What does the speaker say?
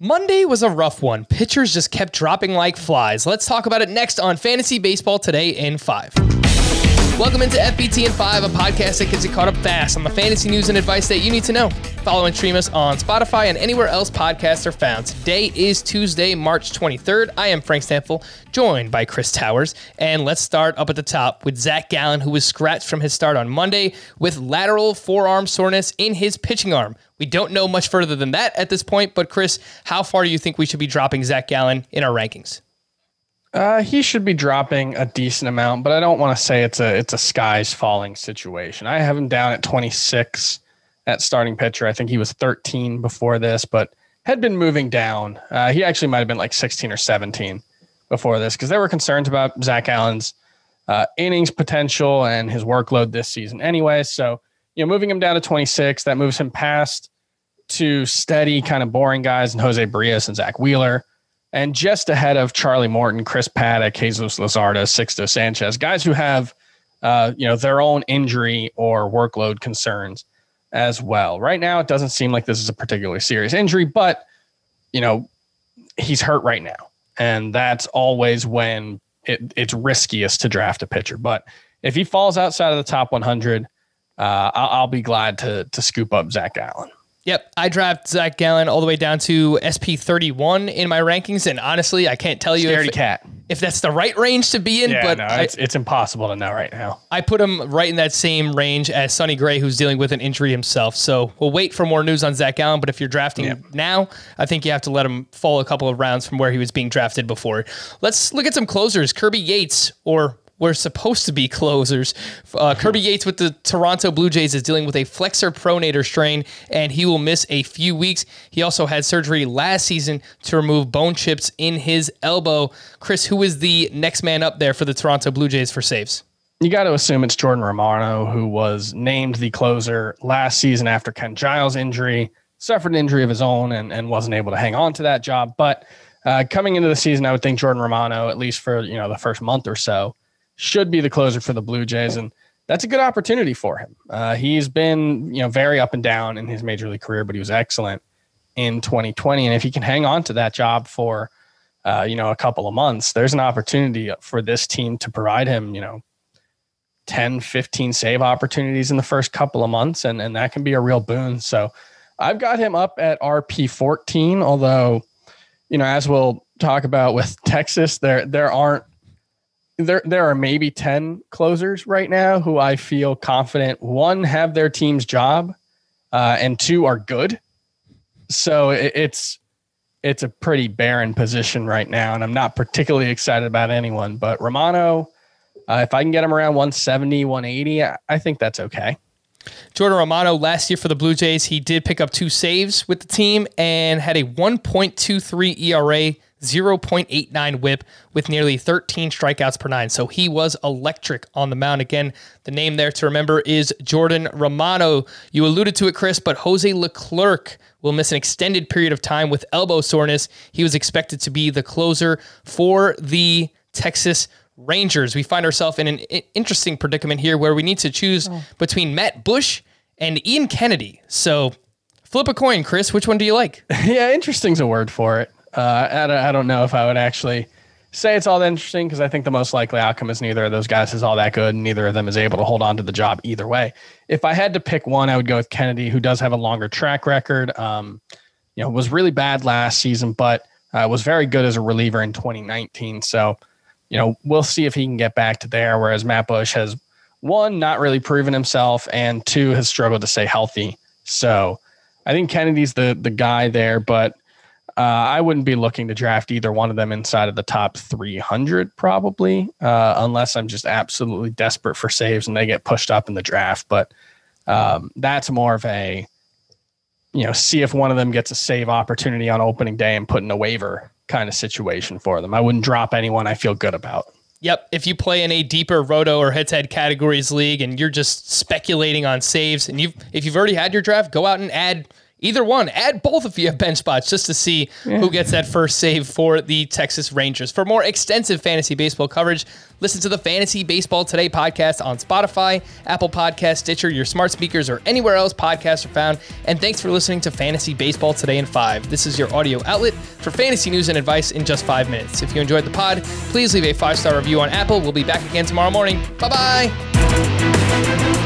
Monday was a rough one. Pitchers just kept dropping like flies. Let's talk about it next on Fantasy Baseball Today in 5. Welcome into FBT in 5, a podcast that gets you caught up fast on the fantasy news and advice that you need to know. Follow and stream us on Spotify and anywhere else podcasts are found. Today is Tuesday, March 23rd. I am Frank Stampfl, joined by Chris Towers. And let's start up at the top with Zac Gallen, who was scratched from his start on Monday with lateral forearm soreness in his pitching arm. We don't know much further than that at this point, but Chris, how far do you think we should be dropping Zac Gallen in our rankings? Uh, he should be dropping a decent amount, but I don't want to say it's a it's a skies falling situation. I have him down at 26 at starting pitcher. I think he was 13 before this, but had been moving down. Uh, he actually might have been like 16 or 17 before this because there were concerns about Zac Gallen's uh, innings potential and his workload this season anyway. So, you know, moving him down to 26, that moves him past to steady, kind of boring guys and Jose Berrios and Zack Wheeler and just ahead of Charlie Morton, Chris Paddack, Jesus Luzardo, Sixto Sanchez, guys who have uh, you know their own injury or workload concerns as well. Right now, it doesn't seem like this is a particularly serious injury, but you know he's hurt right now, and that's always when it, it's riskiest to draft a pitcher. But if he falls outside of the top 100, uh, I'll, I'll be glad to to scoop up Zac Gallen. Yep, I draft Zac Gallen all the way down to SP thirty one in my rankings, and honestly, I can't tell you Scaredy if, cat. if that's the right range to be in. Yeah, but no, I, it's, it's impossible to know right now. I put him right in that same range as Sonny Gray, who's dealing with an injury himself. So we'll wait for more news on Zac Gallen. But if you're drafting Yep. now, I think you have to let him fall a couple of rounds from where he was being drafted before. Let's look at some closers. Kirby Yates, or we're supposed to be closers. Uh, Kirby Yates with the Toronto Blue Jays is dealing with a flexor pronator strain, and he will miss a few weeks. He also had surgery last season to remove bone chips in his elbow. Chris, who is the next man up there for the Toronto Blue Jays for saves? You got to assume it's Jordan Romano, who was named the closer last season after Ken Giles' injury, suffered an injury of his own, and, and wasn't able to hang on to that job. But uh, coming into the season, I would think Jordan Romano, at least for you know the first month or so, should be the closer for the Blue Jays, and that's a good opportunity for him. Uh, he's been you know very up and down in his major league career, but he was excellent in 2020, and if he can hang on to that job for uh, you know a couple of months, there's an opportunity for this team to provide him you know 10, 15 save opportunities in the first couple of months, and, and that can be a real boon. So I've got him up at RP 14, although, you know, as we'll talk about with Texas, there there aren't there there are maybe 10 closers right now who I feel confident one have their team's job uh, and two are good. So it, it's it's a pretty barren position right now, and I'm not particularly excited about anyone. But Romano, uh, if I can get him around 170, 180, I, I think that's okay. Jordan Romano last year for the Blue Jays, he did pick up two saves with the team and had a 1.23 ERA, 0.89 whip with nearly 13 strikeouts per nine. So he was electric on the mound. Again, the name there to remember is Jordan Romano. You alluded to it, Chris, but Jose Leclerc will miss an extended period of time with elbow soreness. He was expected to be the closer for the Texas Rangers. We find ourselves in an interesting predicament here where we need to choose oh. between Matt Bush and Ian Kennedy. So flip a coin, Chris. Which one do you like? yeah, interesting's a word for it. Uh, I, don't, I don't know if I would actually say it's all that interesting because I think the most likely outcome is neither of those guys is all that good, and neither of them is able to hold on to the job either way. If I had to pick one, I would go with Kennedy, who does have a longer track record. Um, you know, was really bad last season, but uh, was very good as a reliever in 2019. So, you know, we'll see if he can get back to there. Whereas Matt Bush has one, not really proven himself, and two, has struggled to stay healthy. So, I think Kennedy's the the guy there, but uh, I wouldn't be looking to draft either one of them inside of the top 300, probably, uh, unless I'm just absolutely desperate for saves and they get pushed up in the draft. But um, that's more of a, you know, see if one of them gets a save opportunity on opening day and put in a waiver kind of situation for them. I wouldn't drop anyone I feel good about. Yep. If you play in a deeper roto or head to head categories league and you're just speculating on saves and you've if you've already had your draft, go out and add Either one, add both if you have bench spots just to see yeah. who gets that first save for the Texas Rangers. For more extensive fantasy baseball coverage, listen to the Fantasy Baseball Today podcast on Spotify, Apple Podcast, Stitcher, your smart speakers, or anywhere else podcasts are found. And thanks for listening to Fantasy Baseball Today in 5. This is your audio outlet for fantasy news and advice in just five minutes. If you enjoyed the pod, please leave a five star review on Apple. We'll be back again tomorrow morning. Bye bye.